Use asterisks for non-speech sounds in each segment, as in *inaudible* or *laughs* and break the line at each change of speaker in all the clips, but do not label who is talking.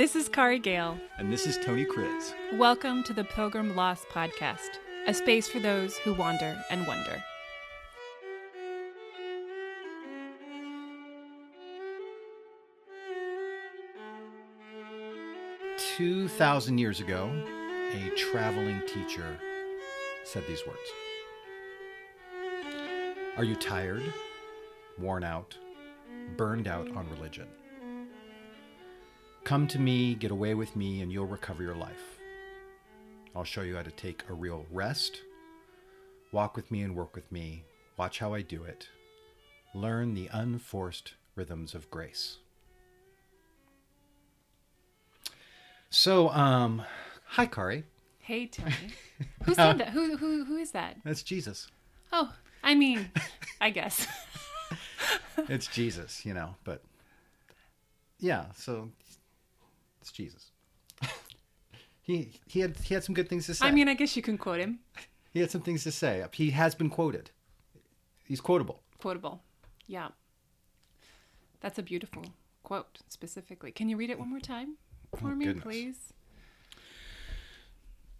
This is Kari Gale.
And this is Tony Kriz.
Welcome to the Pilgrim Lost Podcast, a space for those who wander and wonder.
Two thousand years ago, a traveling teacher said these words Are you tired, worn out, burned out on religion? Come to me, get away with me, and you'll recover your life. I'll show you how to take a real rest. Walk with me and work with me. Watch how I do it. Learn the unforced rhythms of grace. So, um, hi, Kari.
Hey, Tony. *laughs* Who said that? Who, who, who is that?
That's Jesus.
Oh, I mean, I guess. *laughs*
It's Jesus, you know, but yeah, so it's Jesus. *laughs* he he had he had some good things to say.
I mean, I guess you can quote him.
he had some things to say. He has been quoted. He's quotable.
Quotable. Yeah. That's a beautiful quote, specifically. Can you read it one more time for
Oh,
me,
goodness.
please?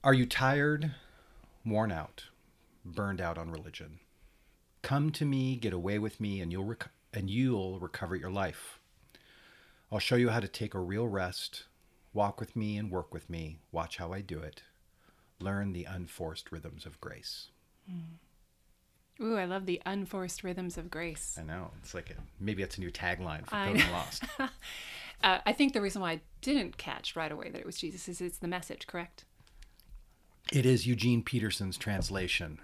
Are you tired, worn out, burned out on religion? Come to me, get away with me, and you'll rec- and you'll recover your life. I'll show you how to take a real rest. Walk with me and work with me. Watch how I do it. Learn the unforced rhythms of grace.
Ooh, I love the unforced rhythms of grace.
I know it's like a, maybe that's a new tagline for Pilgrim. Lost. *laughs*
Uh, I think the reason why I didn't catch right away that it was Jesus is it's the message, correct?
It is Eugene Peterson's translation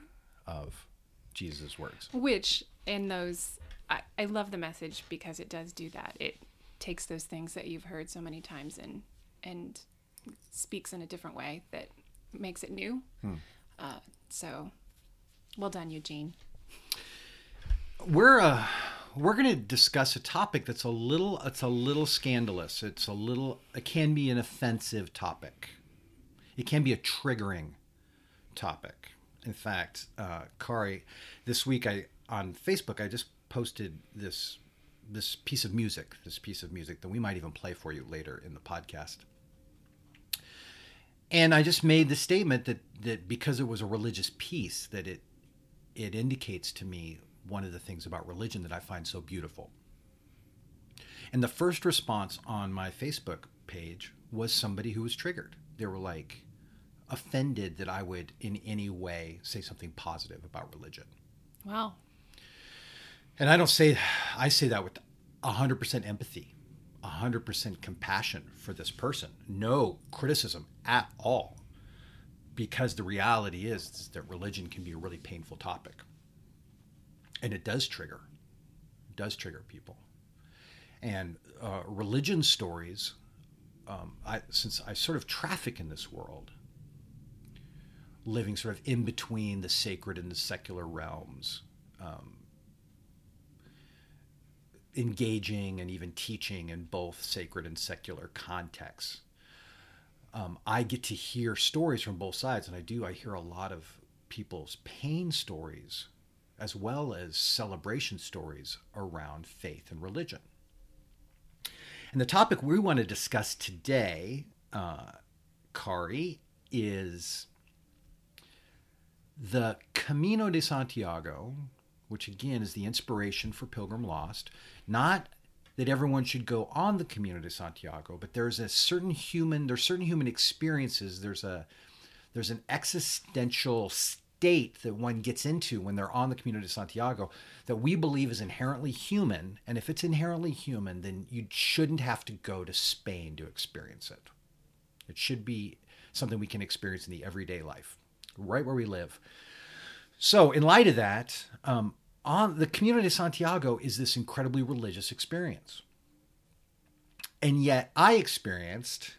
of Jesus' words.
Which, in those, I, I love the message because it does do that. It takes those things that you've heard so many times and and speaks in a different way that makes it new. Uh, so, well done, Eugene.
we're uh we're going to discuss a topic that's a little it's a little scandalous. It's a little it can be an offensive topic. It can be a triggering topic. In fact uh kari this week i on facebook i just posted this this piece of music this piece of music that we might even play for you later in the podcast and i just made the statement that that because it was a religious piece that it it indicates to me one of the things about religion that I find so beautiful. And the first response on my Facebook page was somebody who was triggered. They were like offended that I would in any way say something positive about religion.
Wow.
And I don't say I say that with 100% empathy, 100% compassion for this person. No criticism at all. Because the reality is, is that religion can be a really painful topic. And it does trigger. It does trigger people. And uh, religion stories, um, I, since I sort of traffic in this world, living sort of in between the sacred and the secular realms, um, engaging and even teaching in both sacred and secular contexts. Um, I get to hear stories from both sides, and I do. I hear a lot of people's pain stories as well as celebration stories around faith and religion. And the topic we want to discuss today, uh, Kari, is the Camino de Santiago, which again is the inspiration for Pilgrim Lost. Not that everyone should go on the Camino de Santiago, but there's a certain human, there's certain human experiences. There's a there's an existential state that one gets into when they're on the Camino de Santiago that we believe is inherently human. And if it's inherently human, then you shouldn't have to go to Spain to experience it. It should be something we can experience in the everyday life, right where we live. So, in light of that, um, on the Camino de Santiago is this incredibly religious experience, and yet I experienced,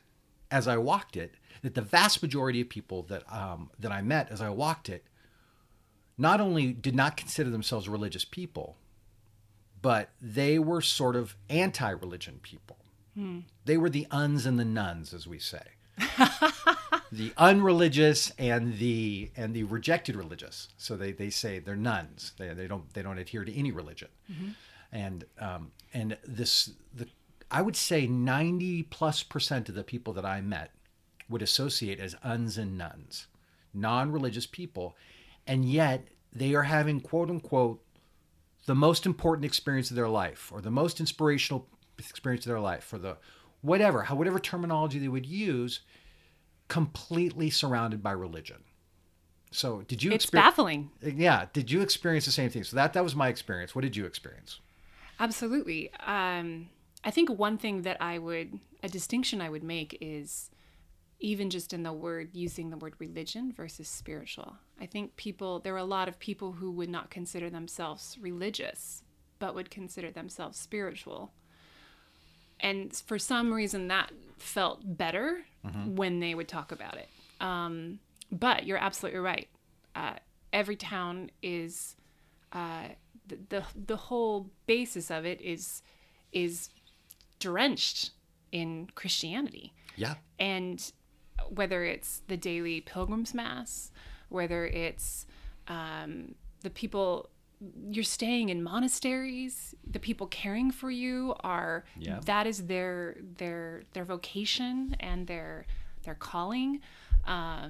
as I walked it, that the vast majority of people that um, that I met as I walked it, not only did not consider themselves religious people, but they were sort of anti-religion people. They were the uns and the nuns, as we say *laughs* the unreligious and the and the rejected religious. So they, they say they're nuns. They, they don't they don't adhere to any religion. And um, and this the I would say 90 plus percent of the people that I met would associate as uns and nuns, non religious people. And yet they are having, quote unquote, the most important experience of their life or the most inspirational experience of their life or the whatever, how, whatever terminology they would use, completely surrounded by religion. So did you
It's
experience?
baffling.
Yeah, did you experience the same thing? So that that was my experience. What did you experience?
Absolutely. Um, I think one thing that I would, a distinction I would make is even just in the word, using the word religion versus spiritual. I think people, there are a lot of people who would not consider themselves religious, but would consider themselves spiritual. And for some reason, that felt better when they would talk about it. Um, but you're absolutely right. Uh, every town is uh, the, the the whole basis of it is is drenched in Christianity,
Yeah.
and whether it's the daily pilgrims mass, whether it's um, the people you're staying in monasteries, the people caring for you are
Yeah.
that is their their their vocation and their their calling. Uh,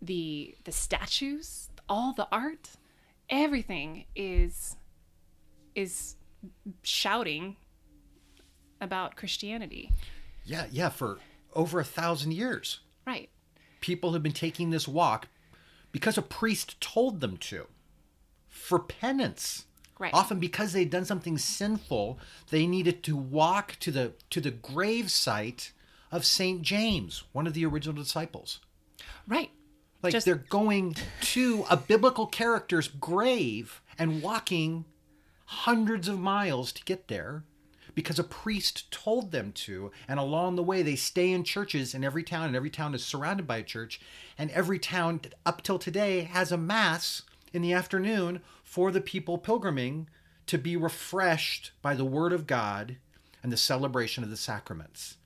the the statues, all the art, everything is is shouting about Christianity.
Yeah, yeah, for over a thousand years.
Right.
People have been taking this walk because a priest told them to. For penance.
Right.
Often because they'd done something sinful, they needed to walk to the to the grave site of Saint James, one of the original disciples.
Right.
Like
Just-
they're going to a biblical character's grave and walking hundreds of miles to get there because a priest told them to. And along the way, they stay in churches in every town, and every town is surrounded by a church. And every town up till today has a mass in the afternoon for the people pilgriming to be refreshed by the word of God and the celebration of the sacraments.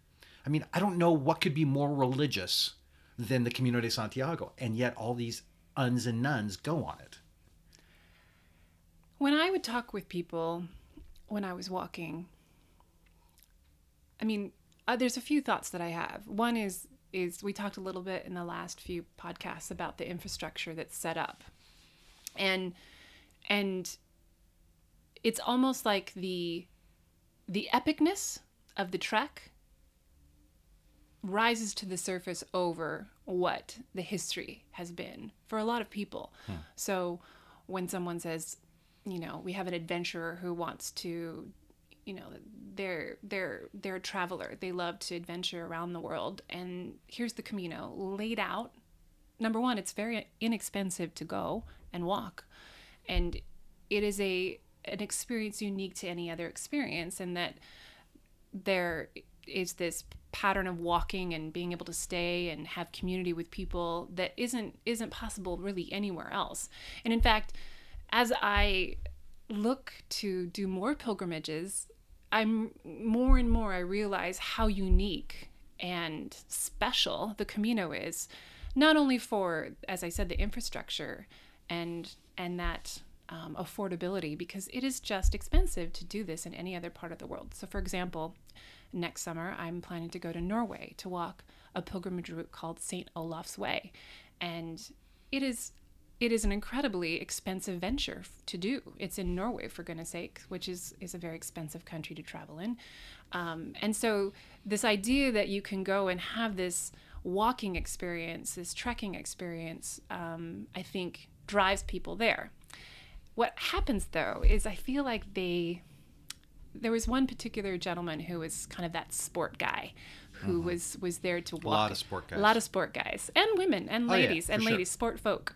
I mean, I don't know what could be more religious than the de Santiago, and yet all these uns and nuns go on it.
When I would talk with people when I was walking, I mean, uh, there's a few thoughts that I have. One is is we talked a little bit in the last few podcasts about the infrastructure that's set up, and and it's almost like the the epicness of the trek rises to the surface over what the history has been for a lot of people. Hmm. So when someone says, you know, we have an adventurer who wants to, you know, they're they're they're a traveler. They love to adventure around the world and here's the Camino laid out. Number 1, it's very inexpensive to go and walk. And it is a an experience unique to any other experience and that there is this pattern of walking and being able to stay and have community with people that isn't isn't possible really anywhere else. And in fact, as I look to do more pilgrimages, I'm more and more I realize how unique and special the Camino is, not only for, as I said, the infrastructure and and that um, affordability, because it is just expensive to do this in any other part of the world. So, for example, next summer I'm planning to go to Norway to walk a pilgrimage route called St. Olaf's Way, and it is it is an incredibly expensive venture to do. It's in Norway, for goodness sake, which is is a very expensive country to travel in. Um, and so, this idea that you can go and have this walking experience, this trekking experience, um, I think drives people there. What happens though is I feel like they there was one particular gentleman who was kind of that sport guy who was was there to walk A
lot of sport guys.
a lot of sport guys and women and
Oh, yeah,
ladies and
sure.
ladies sport folk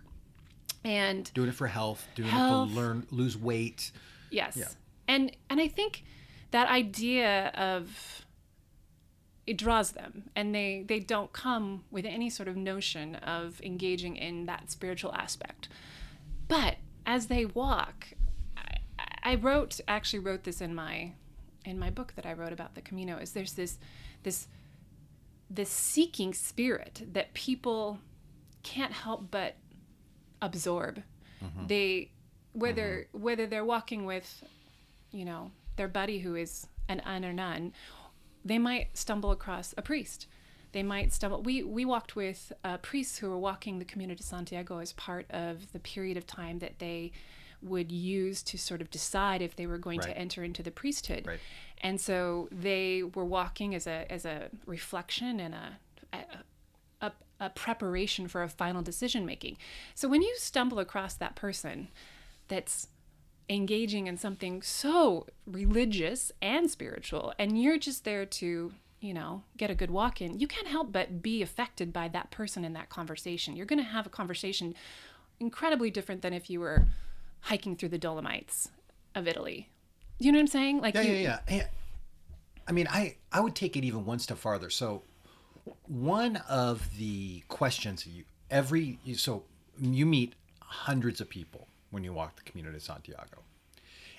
and
Doing it for health, doing
Health.
it to learn, lose weight.
yes
Yeah.
and and i think that idea of it draws them and they they don't come with any sort of notion of engaging in that spiritual aspect. But as they walk I, I wrote actually wrote this in my in my book that i wrote about the camino is there's this this this seeking spirit that people can't help but absorb. Mm-hmm. They whether mm-hmm. whether they're walking with you know their buddy who is an un or nun they might stumble across a priest. They might stumble. We we walked with uh, priests who were walking the Camino de Santiago as part of the period of time that they would use to sort of decide if they were going
Right.
to enter into the priesthood.
Right.
And so they were walking as a as a reflection and a a, a, a preparation for a final decision making. So when you stumble across that person that's engaging in something so religious and spiritual and you're just there to you know get a good walk in you can't help but be affected by that person in that conversation you're going to have a conversation incredibly different than if you were hiking through the dolomites of italy you know what i'm saying like
Yeah,
you,
yeah, yeah. And, I mean, I I would take it even one step farther. So, one of the questions you every so you meet hundreds of people when you walk the Camino de Santiago,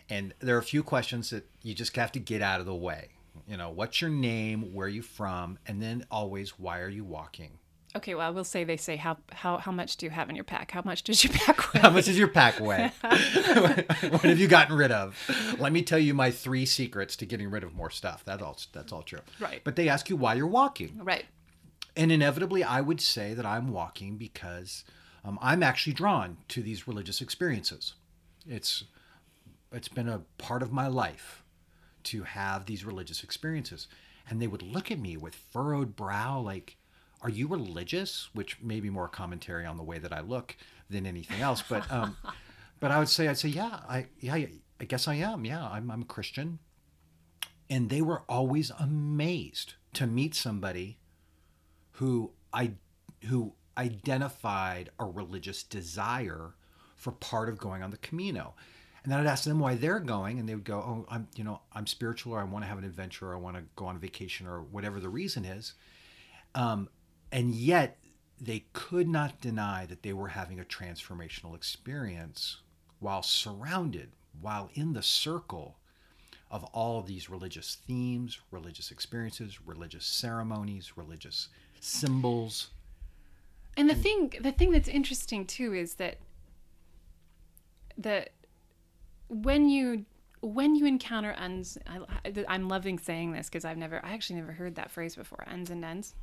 and there are a few questions that you just have to get out of the way. You know, what's your name? Where are you from? And then always, why are you walking?
okay well i will say they say how how how much do you have in your pack how much does *laughs* your pack weigh
How much does *laughs* your pack weigh? *laughs* what have you gotten rid of? Let me tell you my three secrets to getting rid of more stuff. That's all. That's all true.
Right.
But they ask you why you're walking,
right
and inevitably, I would say that I'm walking because um, I'm actually drawn to these religious experiences. It's it's been a part of my life to have these religious experiences, and they would look at me with furrowed brow, like, "Are you religious?" Which may be more commentary on the way that I look than anything else. But um, *laughs* but I would say I'd say yeah, I yeah, I guess I am. Yeah, I'm I'm a Christian, and they were always amazed to meet somebody who I who identified a religious desire for part of going on the Camino. And then I'd ask them why they're going, and they would go, "Oh, I'm, you know, I'm spiritual, or I want to have an adventure, or I want to go on a vacation, or whatever the reason is." Um, and yet, they could not deny that they were having a transformational experience while surrounded, while in the circle of all of these religious themes, religious experiences, religious ceremonies, religious symbols.
And the thing, the thing that's interesting too is that the when you when you encounter uns, I, I'm loving saying this because I've never, I actually never heard that phrase before, uns and nuns,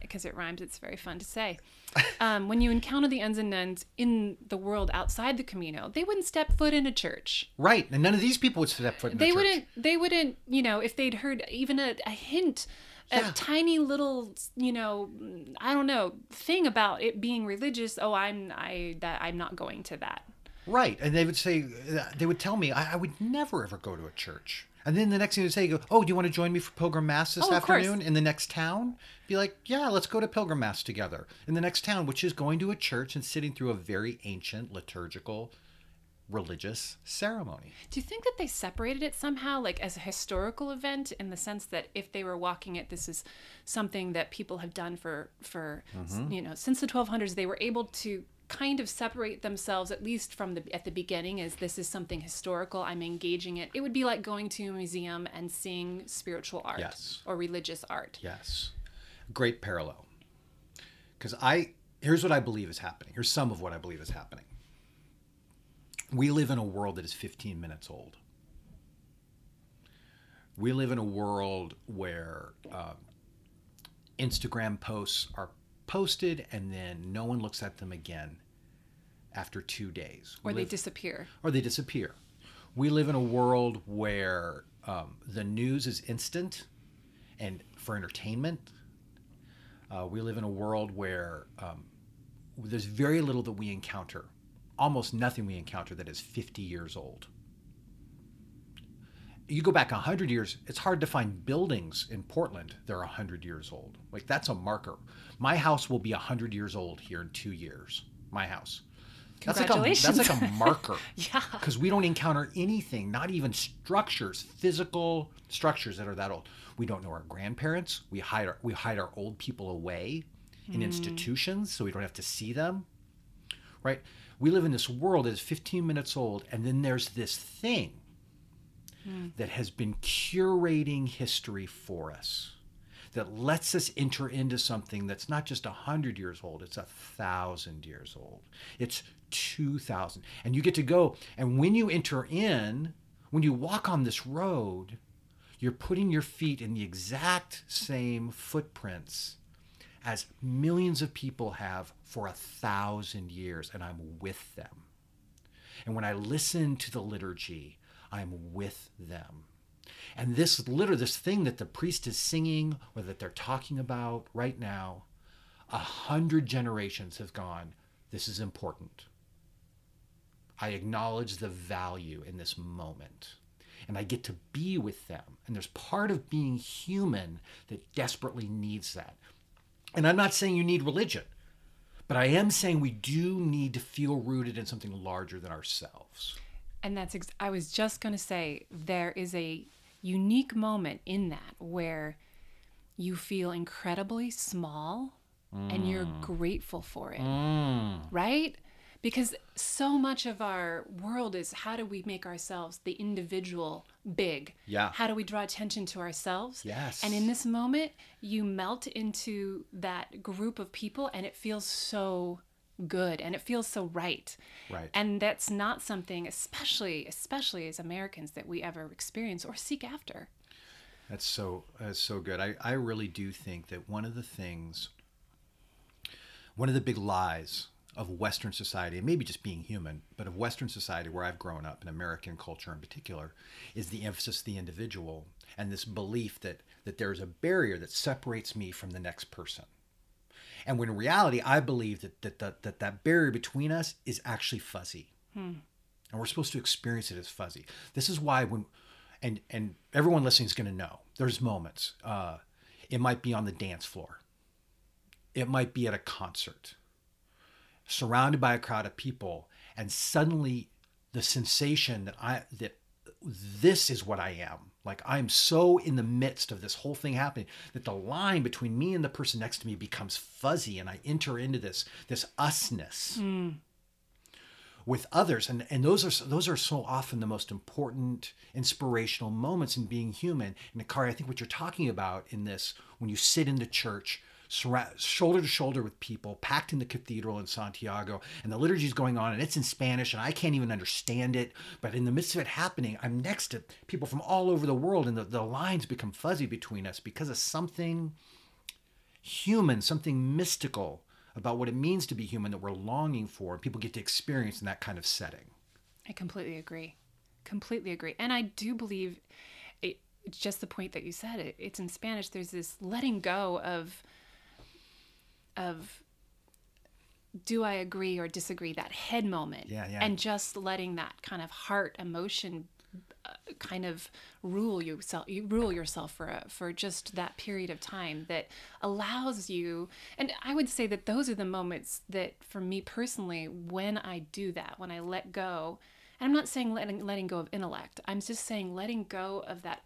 because it rhymes. It's very fun to say. *laughs* Um, when you encounter the uns and nuns in the world outside the Camino, they wouldn't step foot in a church.
Right, and none of these people would step foot in
They
the church.
wouldn't. They wouldn't. You know, if they'd heard even a, a hint, a
Yeah.
tiny little, you know, I don't know, thing about it being religious. Oh, I'm I that I'm not going to that.
Right, and they would say, they would tell me, I, I would never ever go to a church. And then the next thing they'd say, go, oh, do you want to join me for Pilgrim Mass this
Oh,
afternoon in the next town? Be like, yeah, let's go to Pilgrim Mass together in the next town, which is going to a church and sitting through a very ancient liturgical religious ceremony.
Do you think that they separated it somehow, like as a historical event, in the sense that if they were walking it, this is something that people have done for for mm-hmm. you know since the 1200s. They were able to kind of separate themselves at least from the at the beginning as this is something historical i'm engaging it it would be like going to a museum and seeing spiritual art
Yes.
or religious art
Yes. Great parallel. Because I, here's what I believe is happening. Here's some of what I believe is happening. We live in a world that is 15 minutes old. We live in a world where um, Instagram posts are posted and then no one looks at them again after two days. We
or they
live-
disappear
or they disappear. We live in a world where um, the news is instant and for entertainment. Uh, we live in a world where um, there's very little that we encounter, almost nothing we encounter that is 50 years old. You go back 100 years, it's hard to find buildings in Portland that are 100 years old. Like, that's a marker. My house will be 100 years old here in two years. My house. That's like a, that's like a *laughs* marker
yeah
because we don't encounter anything, not even structures, physical structures that are that old. We don't know our grandparents. We hide our we hide our old people away in mm. institutions so we don't have to see them. Right? We live in this world that is 15 minutes old, and then there's this thing hmm. that has been curating history for us that lets us enter into something that's not just a hundred years old it's a thousand years old. It's 2000 and you get to go and when you enter in when you walk on this road you're putting your feet in the exact same footprints as millions of people have for a thousand years, and I'm with them. And when I listen to the liturgy, I'm with them. And this litter, this thing that the priest is singing or that they're talking about right now, a hundred generations have gone, this is important. I acknowledge the value in this moment. And I get to be with them. And there's part of being human that desperately needs that. And I'm not saying you need religion, but I am saying we do need to feel rooted in something larger than ourselves.
And that's, ex- I was just going to say, there is a unique moment in that where you feel incredibly small mm. and you're mm. grateful for it. Mm. Right? Because so much of our world is how do we make ourselves the individual big?
Yeah.
How do we draw attention to ourselves?
Yes.
And in this moment, you melt into that group of people and it feels so good and it feels so right.
Right.
And that's not something, especially especially as Americans, that we ever experience or seek after.
That's so that's so good. I, I really do think that one of the things one of the big lies of Western society, and maybe just being human, but of Western society where I've grown up, in American culture in particular, is the emphasis of the individual and this belief that that there's a barrier that separates me from the next person. And when in reality, I believe that that that, that, that barrier between us is actually fuzzy. Hmm. And we're supposed to experience it as fuzzy. This is why when and and everyone listening is going to know there's moments. Uh, it might be on the dance floor. It might be at a concert surrounded by a crowd of people and suddenly the sensation that I that this is what I am. Like I'm so in the midst of this whole thing happening that the line between me and the person next to me becomes fuzzy and I enter into this this usness. Mm. With others, and, and those are those are so often the most important inspirational moments in being human. And Akari, I think what you're talking about in this, when you sit in the church shoulder to shoulder with people, packed in the cathedral in Santiago, and the liturgy is going on, and it's in Spanish, and I can't even understand it. But in the midst of it happening, I'm next to people from all over the world, and the, the lines become fuzzy between us because of something human, something mystical about what it means to be human that we're longing for, and people get to experience in that kind of setting.
I completely agree. Completely agree. And I do believe it, just the point that you said it. It's in Spanish. There's this letting go of of do I agree or disagree that head moment
yeah, yeah.
and just letting that kind of heart emotion uh, kind of rule yourself you rule yourself for a, for just that period of time that allows you and I would say that those are the moments that for me personally when I do that when I let go and I'm not saying letting letting go of intellect I'm just saying letting go of that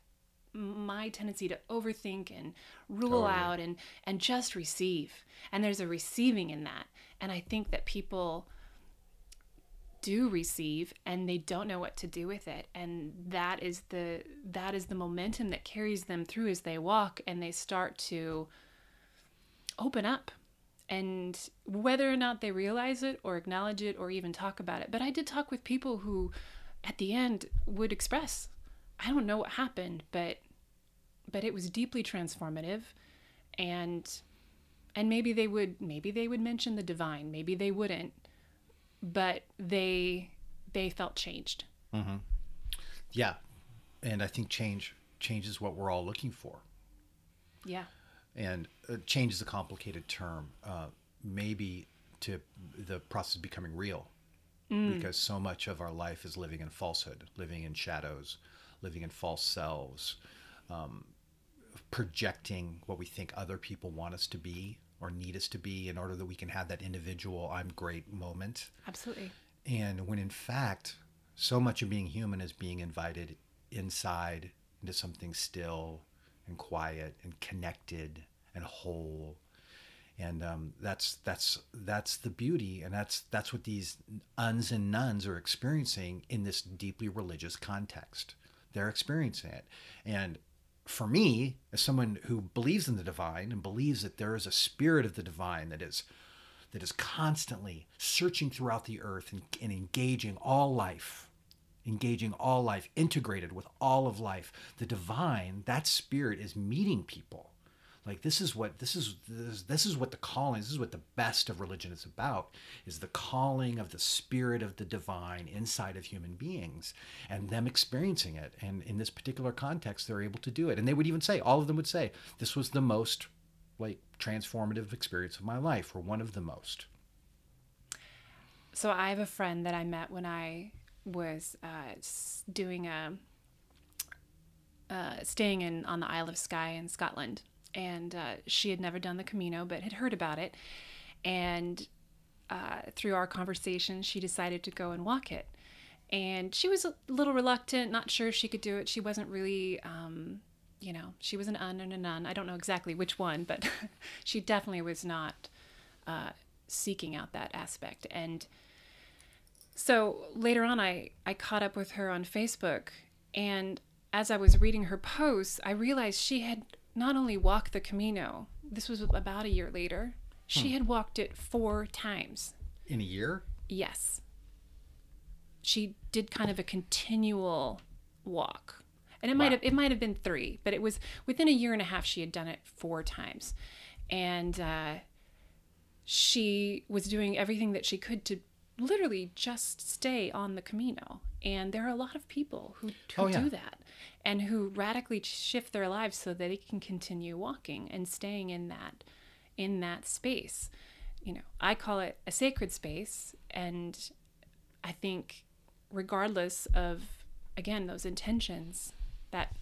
my tendency to overthink and rule totally. out and and just receive. And there's a receiving in that. And i think that people do receive and they don't know what to do with it. And that is the that is the momentum that carries them through as they walk and they start to open up. And whether or not they realize it or acknowledge it or even talk about it. But i did talk with people who at the end would express I don't know what happened, but but it was deeply transformative and and maybe they would maybe they would mention the divine, maybe they wouldn't, but they they felt changed.
Mm-hmm. Yeah, and I think change change is what we're all looking for.
Yeah,
and uh, change is a complicated term. Uh, maybe to the process of becoming real, mm. because so much of our life is living in falsehood, living in shadows, living in false selves, um, projecting what we think other people want us to be or need us to be in order that we can have that individual I'm great moment.
Absolutely.
And when in fact, so much of being human is being invited inside into something still and quiet and connected and whole and um, that's that's that's the beauty and that's that's what these uns and nuns are experiencing in this deeply religious context they're experiencing it. And for me, as someone who believes in the divine and believes that there is a spirit of the divine that is that is constantly searching throughout the earth and, and engaging all life engaging all life, integrated with all of life. The divine, that spirit is meeting people. Like this is what this is this, this is what the calling this is what the best of religion is about is the calling of the spirit of the divine inside of human beings and them experiencing it. And in this particular context they're able to do it. And they would even say all of them would say this was the most like transformative experience of my life or one of the most.
So I have a friend that I met when I was uh, doing a uh, staying in on the Isle of Skye in Scotland, and uh, she had never done the Camino but had heard about it, and uh, through our conversation, she decided to go and walk it. And she was a little reluctant, not sure she could do it. She wasn't really, um, you know, she was an un and a nun. I don't know exactly which one, but *laughs* she definitely was not uh, seeking out that aspect. And so later on, I, I caught up with her on Facebook, and as I was reading her posts, I realized she had not only walk the Camino, this was about a year later, she
Hmm.
had walked it four times.
in a year
Yes. She did kind of a continual walk. And it might have it might have been 3, but it was within a year and a half she had done it four times. And uh she was doing everything that she could to literally just stay on the Camino. And there are a lot of people who, who
Oh, yeah.
do that and who radically shift their lives so that they can continue walking and staying in that in that space. You know, I call it a sacred space and I think regardless of again those intentions that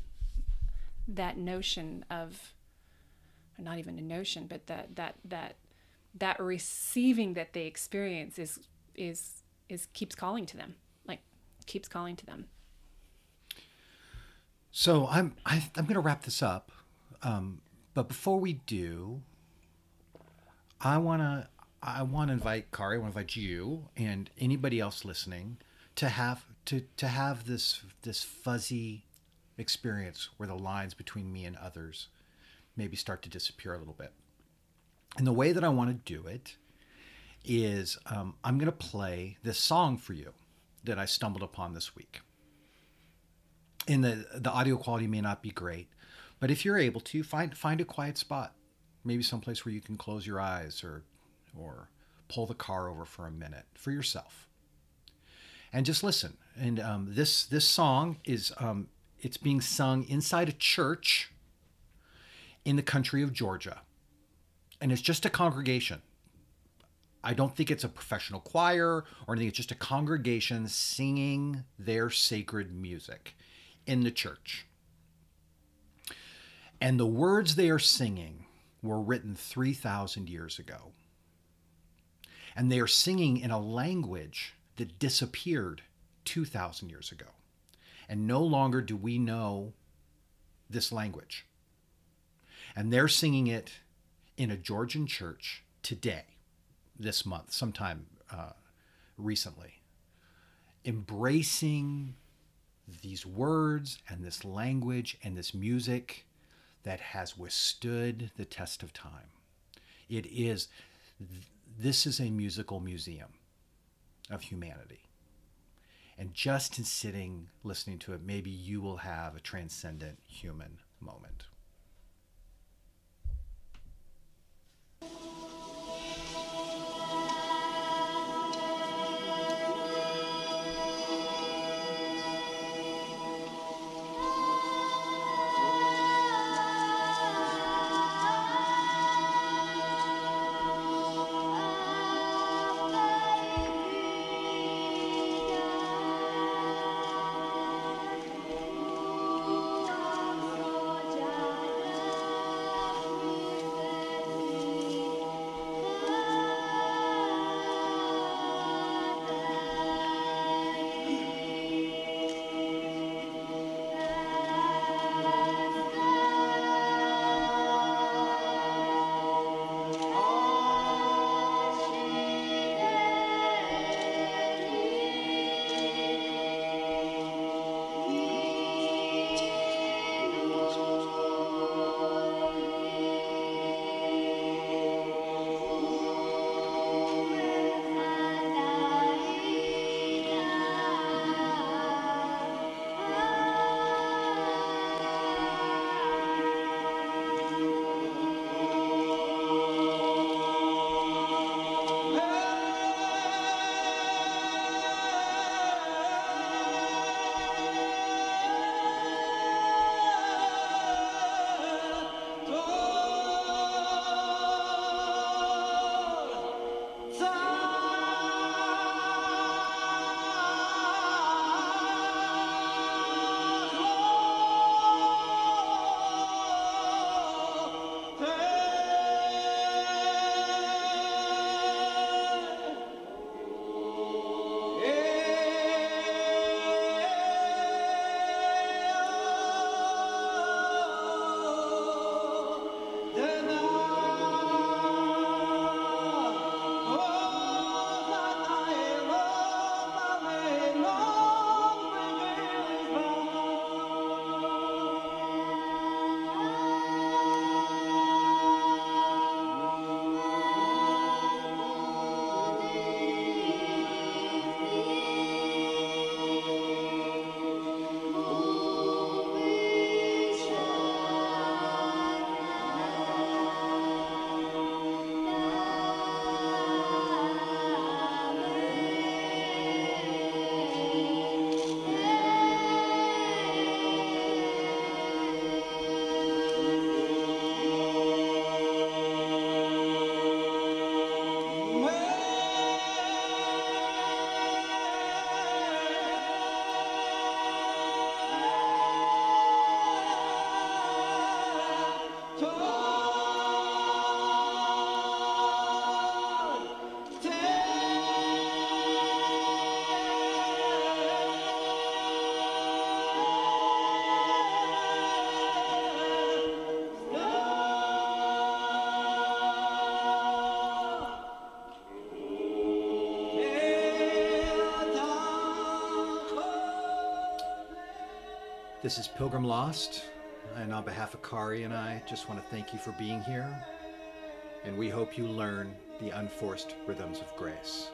that notion of not even a notion but that that that that receiving that they experience is is is keeps calling to them like keeps calling to them
So I'm I, I'm going to wrap this up, um, but before we do, I want to I want to invite Kari, I want to invite you and anybody else listening to have to to have this this fuzzy experience where the lines between me and others maybe start to disappear a little bit. And the way that I want to do it is um, I'm going to play this song for you that I stumbled upon this week and the the audio quality may not be great, but if you're able to find find a quiet spot, maybe someplace where you can close your eyes or or pull the car over for a minute for yourself, and just listen. And um, this this song is um, it's being sung inside a church in the country of Georgia, and it's just a congregation. I don't think it's a professional choir or anything. It's just a congregation singing their sacred music in the church. And the words they are singing were written 3,000 years ago. And they are singing in a language that disappeared 2,000 years ago. And no longer do we know this language. And they're singing it in a Georgian church today, this month, sometime uh, recently, embracing these words and this language and this music that has withstood the test of time. It is, this is a musical museum of humanity. And just in sitting, listening to it, maybe you will have a transcendent human moment. This is Pilgrim Lost, and on behalf of Kari and I, just want to thank you for being here, and we hope you learn the unforced rhythms of grace.